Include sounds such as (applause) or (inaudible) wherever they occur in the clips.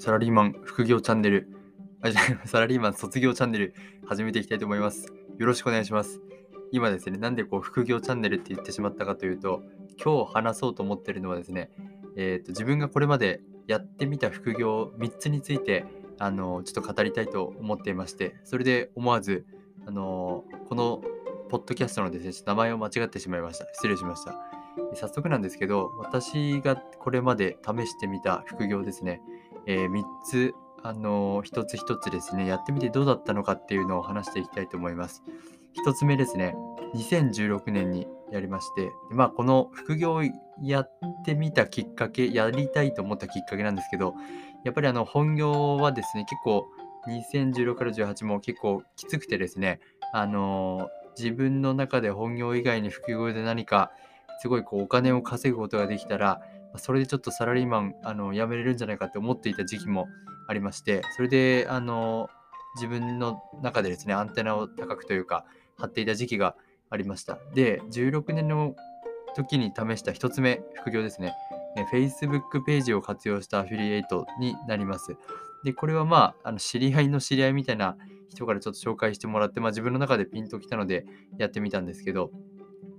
サラリーマン副業チャンネル、あ、じゃ (laughs) サラリーマン卒業チャンネル始めていきたいと思います。よろしくお願いします。今ですね、なんでこう副業チャンネルって言ってしまったかというと、今日話そうと思ってるのはですね、えーと自分がこれまでやってみた副業3つについてあのちょっと語りたいと思っていまして、それで思わずあのこのポッドキャストのですね、名前を間違ってしまいました。失礼しました。早速なんですけど、私がこれまで試してみた副業ですね、え3つ、あの一つ一つですね、やってみてどうだったのかっていうのを話していきたいと思います。1つ目ですね、2016年にやりまして、まあ、この副業をやってみたきっかけ、やりたいと思ったきっかけなんですけど、やっぱりあの本業はですね、結構2016から18も結構きつくてですね、あの自分の中で本業以外に副業で何かすごいこうお金を稼ぐことができたら、それでちょっとサラリーマンあの辞めれるんじゃないかって思っていた時期もありまして、それであの自分の中でですね、アンテナを高くというか、張っていた時期がありました。で、16年の時に試した1つ目、副業ですね。Facebook ページを活用したアフィリエイトになります。で、これはまあ、あの知り合いの知り合いみたいな人からちょっと紹介してもらって、まあ、自分の中でピンときたのでやってみたんですけど、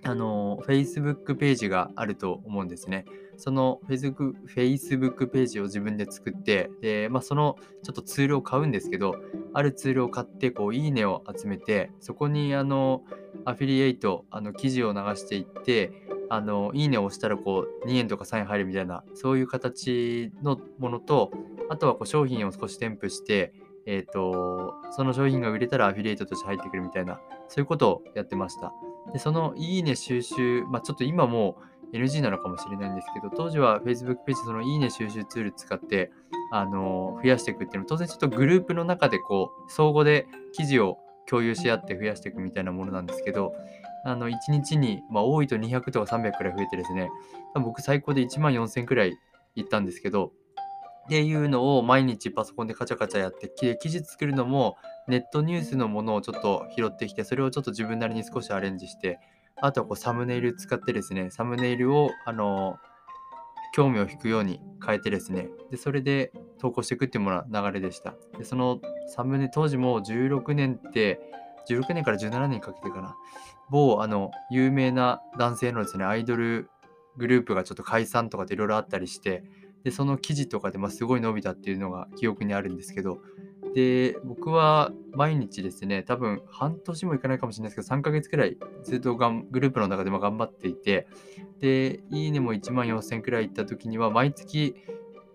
あの Facebook ページがあると思うんですね。その Facebook, Facebook ページを自分で作って、で、まあ、そのちょっとツールを買うんですけど、あるツールを買って、こう、いいねを集めて、そこにあのアフィリエイト、あの記事を流していって、あのいいねを押したらこう2円とか3円入るみたいな、そういう形のものと、あとはこう商品を少し添付して、えっ、と、その商品が売れたらアフィリエイトとして入ってくるみたいな、そういうことをやってました。で、そのいいね収集、まあ、ちょっと今も NG なのかもしれないんですけど、当時は Facebook ページそのいいね収集ツール使って、あの増やしていくっていうのは、当然ちょっとグループの中でこう、相互で記事を共有し合って増やしていくみたいなものなんですけど、あの1日に、まあ、多いと200とか300くらい増えてですね、僕最高で1万4000くらい行ったんですけど、っていうのを毎日パソコンでカチャカチャやって、き記事作るのもネットニュースのものをちょっと拾ってきて、それをちょっと自分なりに少しアレンジして、あとはこうサムネイル使ってですね、サムネイルをあの興味を引くように変えてですね、でそれで投稿していくっていうものが流れでした。でそのサムネ、当時も16年って、16年から17年かけてかな、某あの有名な男性のですね、アイドルグループがちょっと解散とかでいろいろあったりして、でその記事とかでまあすごい伸びたっていうのが記憶にあるんですけど、で、僕は毎日ですね、多分半年もいかないかもしれないですけど、3ヶ月くらいずっとがんグループの中でも頑張っていて、で、いいねも1万4000くらいいった時には、毎月、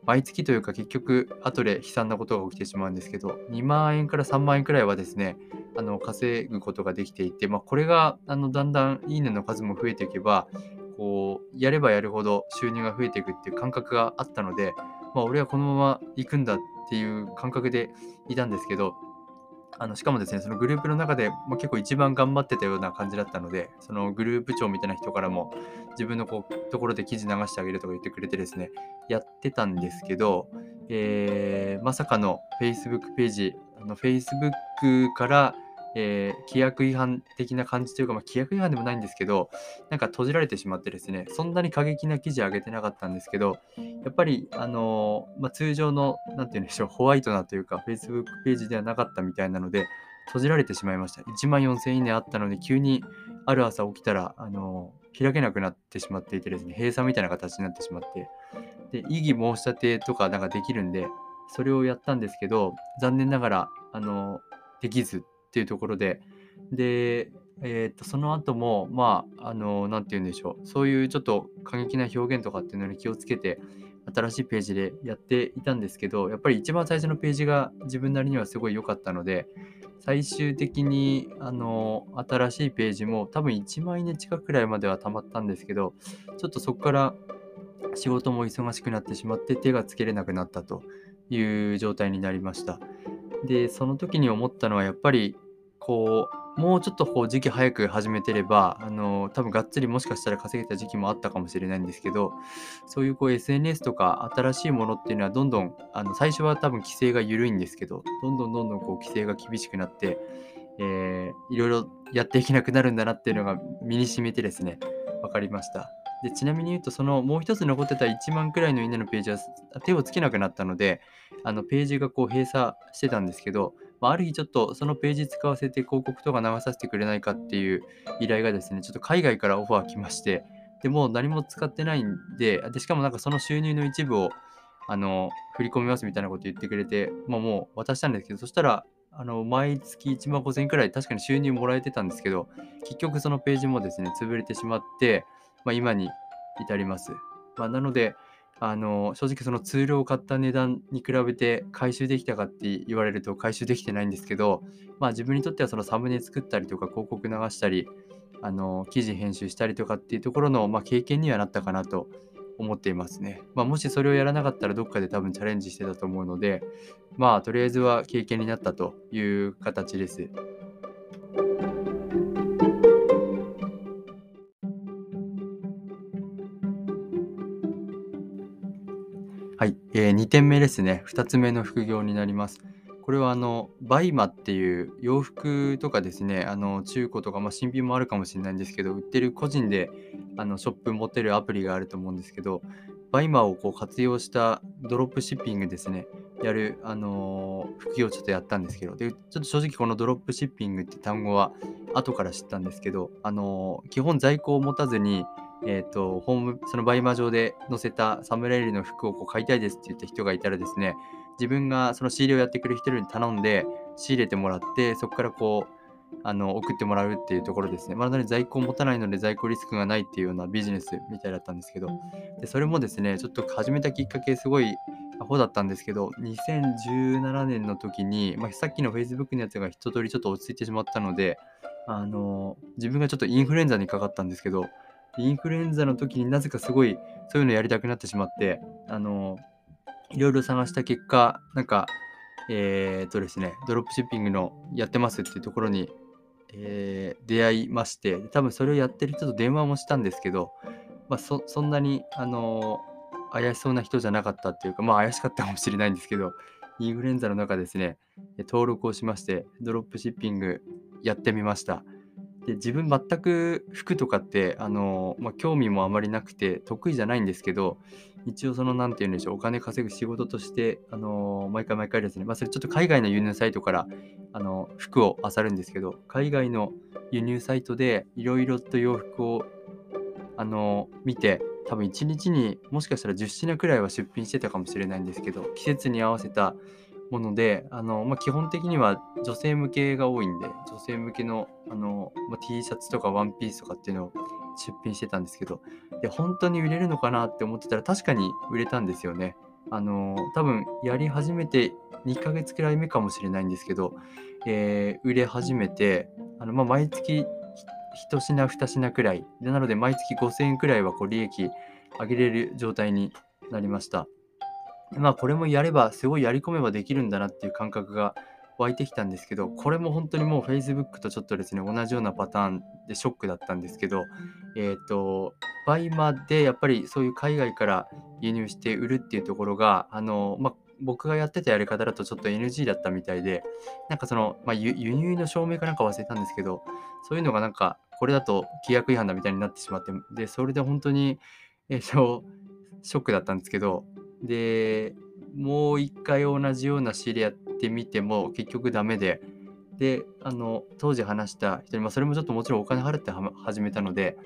毎月というか結局、後で悲惨なことが起きてしまうんですけど、2万円から3万円くらいはですね、あの稼ぐことができていて、まあ、これがあのだんだんいいねの数も増えていけば、こう、やればやるほど収入が増えていくっていう感覚があったので、まあ、俺はこのまま行くんだっていう感覚でいたんですけど、あのしかもですね、そのグループの中で、も、結構一番頑張ってたような感じだったので、そのグループ長みたいな人からも自分のこうところで記事流してあげるとか言ってくれてですね、やってたんですけど、えーまさかの Facebook ページ、あの Facebook から、えー規約違反的な感じというか、まあ、規約違反でもないんですけど、なんか閉じられてしまってですね、そんなに過激な記事上げてなかったんですけど、やっぱり、あのーまあ、通常の、なんて言うんでしょう、ホワイトなというか、Facebook ページではなかったみたいなので、閉じられてしまいました。1万4000いいねあったので、急にある朝起きたら、あのー開けなくなってしまっていてですね、閉鎖みたいな形になってしまって、で、異議申し立てとかなんかできるんで、それをやったんですけど、残念ながら、あのできずっていうところで、で、えー、とその後も、まあ、あの、なんて言うんでしょう、そういうちょっと過激な表現とかっていうのに気をつけて、新しいページでやっていたんですけど、やっぱり一番最初のページが自分なりにはすごい良かったので、最終的に、あの、新しいページも多分1万いいね近くくらいまでは溜まったんですけど、ちょっとそこから仕事も忙しくなってしまって手がつけれなくなったという状態になりました。で、その時に思ったのはやっぱりこうもうちょっとこう時期早く始めてればあの多分がっつりもしかしたら稼げた時期もあったかもしれないんですけどそういうこう SNS とか新しいものっていうのはどんどんあの最初は多分規制が緩いんですけどどんどんどんどんこう規制が厳しくなって、えーいろいろやっていけなくなるんだなっていうのが身に染みてですね分かりました。でちなみに言うと、そのもう一つ残ってた1万くらいのいいねのページは手をつけなくなったので、あのページがこう閉鎖してたんですけど、まあ、ある日ちょっとそのページ使わせて広告とか流させてくれないかっていう依頼がですね、ちょっと海外からオファー来まして、でもう何も使ってないんで、でしかもなんかその収入の一部をあの振り込みますみたいなこと言ってくれて、まあ、もう渡したんですけど、そしたらあの毎月1万5000円くらい確かに収入もらえてたんですけど、結局そのページもですね、潰れてしまって、まあ、今に至ります。まあ、なので、あの正直そのツールを買った値段に比べて回収できたかって言われると回収できてないんですけど、まあ、自分にとってはそのサムネ作ったりとか広告流したりあの記事編集したりとかっていうところの、まあ、経験にはなったかなと思っていますね。まあ、もしそれをやらなかったらどっかで多分チャレンジしてたと思うのでまあとりあえずは経験になったという形です。えー、2点目ですね。2つ目の副業になります。これはあの、バイマっていう洋服とかですね、あの中古とか、まあ、新品もあるかもしれないんですけど、売ってる個人であのショップ持ってるアプリがあると思うんですけど、バイマをこう活用したドロップシッピングですね、やる、あのー、副業をちょっとやったんですけど、で、ちょっと正直このドロップシッピングって単語は後から知ったんですけど、あのー、基本在庫を持たずに、えっ、ー、と、ホーム、そのバイマ上で載せたサムネイルの服をこう買いたいですって言った人がいたらですね、自分がその仕入れをやってくれる人に頼んで、仕入れてもらって、そこからこう、あの送ってもらうっていうところですね。まだ、在庫を持たないので在庫リスクがないっていうようなビジネスみたいだったんですけど、でそれもですね、ちょっと始めたきっかけすごいアホだったんですけど、2017年の時に、まあ、さっきの Facebook のやつが一通りちょっと落ち着いてしまったので、あの自分がちょっとインフルエンザにかかったんですけど、インフルエンザの時になぜかすごいそういうのやりたくなってしまって、あの、いろいろ探した結果、なんか、えー、っとですね、ドロップシッピングのやってますっていうところに、えー、出会いまして、多分それをやってる人と電話もしたんですけど、まあ、そそんなに、あの怪しそうな人じゃなかったっていうか、まあ怪しかったかもしれないんですけど、インフルエンザの中ですね、登録をしまして、ドロップシッピングやってみました。で自分全く服とかってあの、まあ、興味もあまりなくて得意じゃないんですけど一応その何て言うんでしょうお金稼ぐ仕事としてあの毎回毎回ですね、まあ、それちょっと海外の輸入サイトからあの服を漁るんですけど海外の輸入サイトでいろいろと洋服をあの見て多分1日にもしかしたら10品くらいは出品してたかもしれないんですけど季節に合わせたもので、あのまあ、基本的には女性向けが多いんで、女性向けのあの、ま、T シャツとかワンピースとかっていうのを出品してたんですけど、で本当に売れるのかなって思ってたら確かに売れたんですよね。あの多分やり始めて2ヶ月くらい目かもしれないんですけど、えー、売れ始めて、あのまあ、毎月1品2品くらいなので毎月5000円くらいはこう利益上げれる状態になりました。まあこれもやればすごいやり込めばできるんだなっていう感覚が湧いてきたんですけどこれも本当にもう Facebook とちょっとですね同じようなパターンでショックだったんですけどえっ、ー、とバイマでやっぱりそういう海外から輸入して売るっていうところがあのまあ僕がやってたやり方だとちょっと NG だったみたいで、なんかその、まあ、輸入の証明かなんか忘れたんですけど、そういうのがなんか、これだと規約違反だみたいになってしまって、で、それで本当に、えっー、ショックだったんですけど、で、もう一回同じような仕入れやってみても結局ダメで、で、あの、当時話した人に、まあ、それもちょっともちろんお金払って始めたので、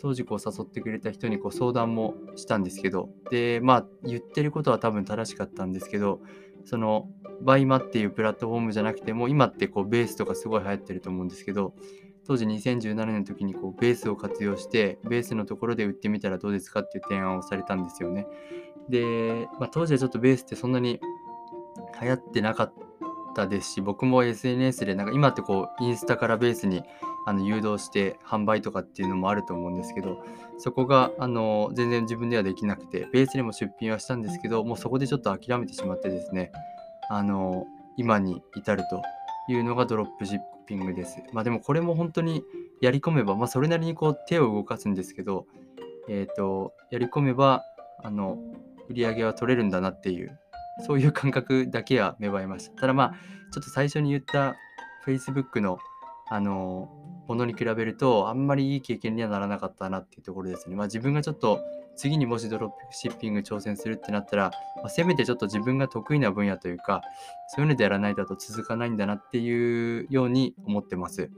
当時こう誘ってくれた人にこう相談もしたんですけど、で、まあ言ってることは多分正しかったんですけど、その BUYMAっていうプラットフォームじゃなくても今ってこうベースとかすごい流行ってると思うんですけど当時2017年の時にこうベースを活用してベースのところで売ってみたらどうですかっていう提案をされたんですよね。で、まあ、当時はちょっとベースってそんなに流行ってなかったですし、僕も SNS で、なんか今ってこう、インスタからベースにあの誘導して販売とかっていうのもあると思うんですけど、そこがあの全然自分ではできなくて、ベースにも出品はしたんですけど、もうそこでちょっと諦めてしまってですね、あの今に至るというのがドロップシッピングです。まあでもこれも本当にやり込めば、まあそれなりにこう手を動かすんですけど、えっ、ー、と、やり込めば、あの、売り上げは取れるんだなっていう、そういう感覚だけは芽生えました。ただまあ、ちょっと最初に言った Facebook の、あの、ものに比べるとあんまりいい経験にはならなかったなっていうところですね。まあ、自分がちょっと次にもしドロップシッピング挑戦するってなったら、まあ、せめてちょっと自分が得意な分野というかそういうのでやらないとと続かないんだなっていうように思ってます。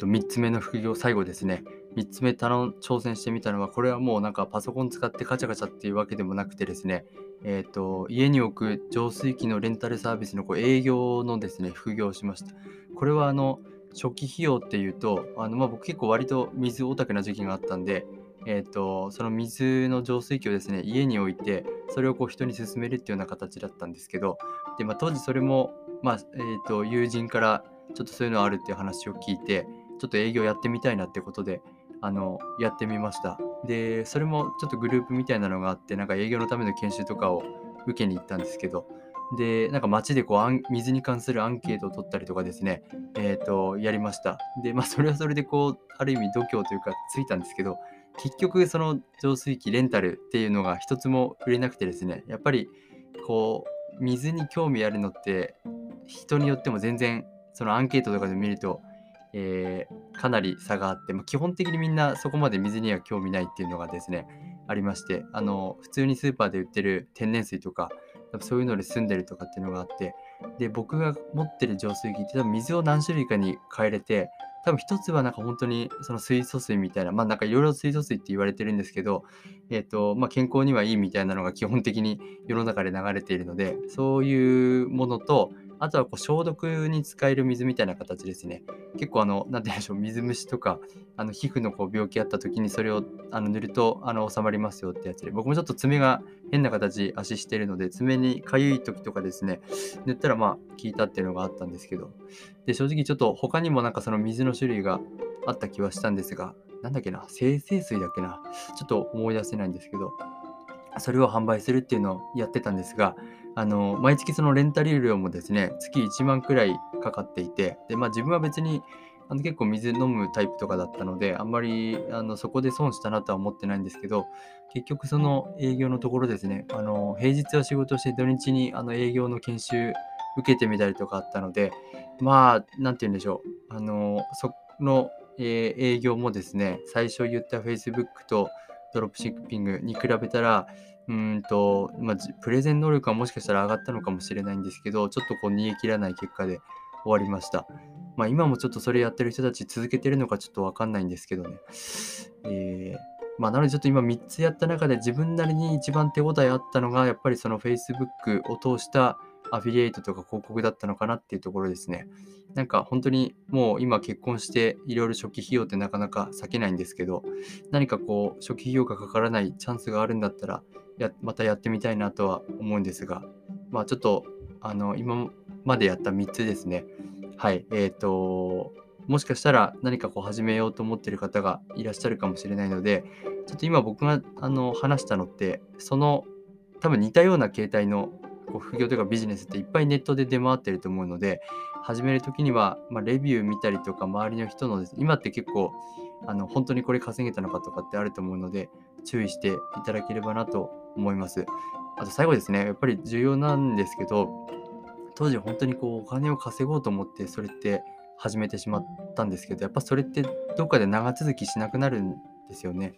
と3つ目の副業最後ですね。3つ目頼挑戦してみたのはこれはもうなんかパソコン使ってカチャカチャっていうわけでもなくてですね、えーと、家に置く浄水器のレンタルサービスのこう営業のですね副業をしました。これはあの初期費用っていうとあの、まあ、僕結構割と水オタクな時期があったんで、えーと、その水の浄水器をですね家に置いてそれをこう人に勧めるっていうような形だったんですけどで、まあ、当時それも、まあえーと友人からちょっとそういうのあるっていう話を聞いてちょっと営業やってみたいなってことであのやってみました。でそれもちょっとグループみたいなのがあってなんか営業のための研修とかを受けに行ったんですけどでなんか街でこう水に関するアンケートを取ったりとかですねえっ、ー、とやりました。でまあそれはそれでこうある意味度胸というかついたんですけど結局その浄水器レンタルっていうのが一つも売れなくてですねやっぱりこう水に興味あるのって人によっても全然そのアンケートとかで見るとえー、かなり差があって、まあ、基本的にみんなそこまで水には興味ないっていうのがですねありましてあの普通にスーパーで売ってる天然水とかそういうので住んでるとかっていうのがあってで僕が持ってる浄水器って多分水を何種類かに変えれて多分一つはなんか本当にその水素水みたいなまあなんかいろいろ水素水って言われてるんですけどえ、ー、とまあ健康にはいいみたいなのが基本的に世の中で流れているのでそういうものとあとはこう消毒に使える水みたいな形ですね。結構あの、なんて言うんでしょう、水虫とか、あの皮膚のこう病気あった時にそれをあの塗るとあの収まりますよってやつで、僕もちょっと爪が変な形、足してるので、爪にかゆい時とかですね、塗ったらまあ効いたっていうのがあったんですけど、で、正直ちょっと他にもなんかその水の種類があった気はしたんですが、なんだっけな、精製水だっけな、ちょっと思い出せないんですけど、それを販売するっていうのをやってたんですが、あの毎月そのレンタル料もですね月1万くらいかかっていてで、まあ、自分は別にあの結構水飲むタイプとかだったのであんまりあのそこで損したなとは思ってないんですけど結局その営業のところですねあの平日は仕事して土日にあの営業の研修受けてみたりとかあったのでまあ何て言うんでしょうあのその、え、営業もですね最初言った Facebook とドロップシッピングに比べたらうんと、まあ、プレゼン能力はもしかしたら上がったのかもしれないんですけど、ちょっとこう逃げ切らない結果で終わりました。まあ、今もちょっとそれやってる人たち続けてるのかちょっとわかんないんですけどね。えー、まあ、なのでちょっと今3つやった中で自分なりに一番手応えあったのが、やっぱりその Facebook を通したアフィリエイトとか広告だったのかなっていうところですね。なんか本当にもう今結婚していろいろ初期費用ってなかなか避けないんですけど、何かこう初期費用がかからないチャンスがあるんだったら、やまたやってみたいなとは思うんですが、まあちょっとあの今までやった3つですね。はい、えっ、ー、と、もしかしたら何かこう始めようと思ってる方がいらっしゃるかもしれないので、ちょっと今僕があの話したのって、その多分似たような形態のこう副業とかビジネスっていっぱいネットで出回ってると思うので、始める時には、まあ、レビュー見たりとか、周りの人の、今って結構あの本当にこれ稼げたのかとかってあると思うので、注意していただければなと思います。あと最後ですね、やっぱり重要なんですけど、当時本当にこうお金を稼ごうと思ってそれって始めてしまったんですけど、やっぱそれってどっかで長続きしなくなるんですよね。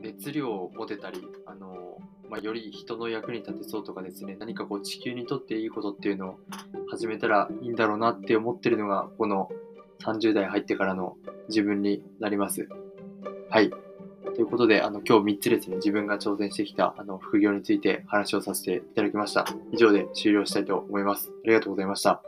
熱量を持てたりあのまあ、より人の役に立てそうとかですね、何かこう地球にとっていいことっていうのを始めたらいいんだろうなって思ってるのが、この30代入ってからの自分になります。はい。ということで、あの、今日3つですね、自分が挑戦してきた、あの、副業について話をさせていただきました。以上で終了したいと思います。ありがとうございました。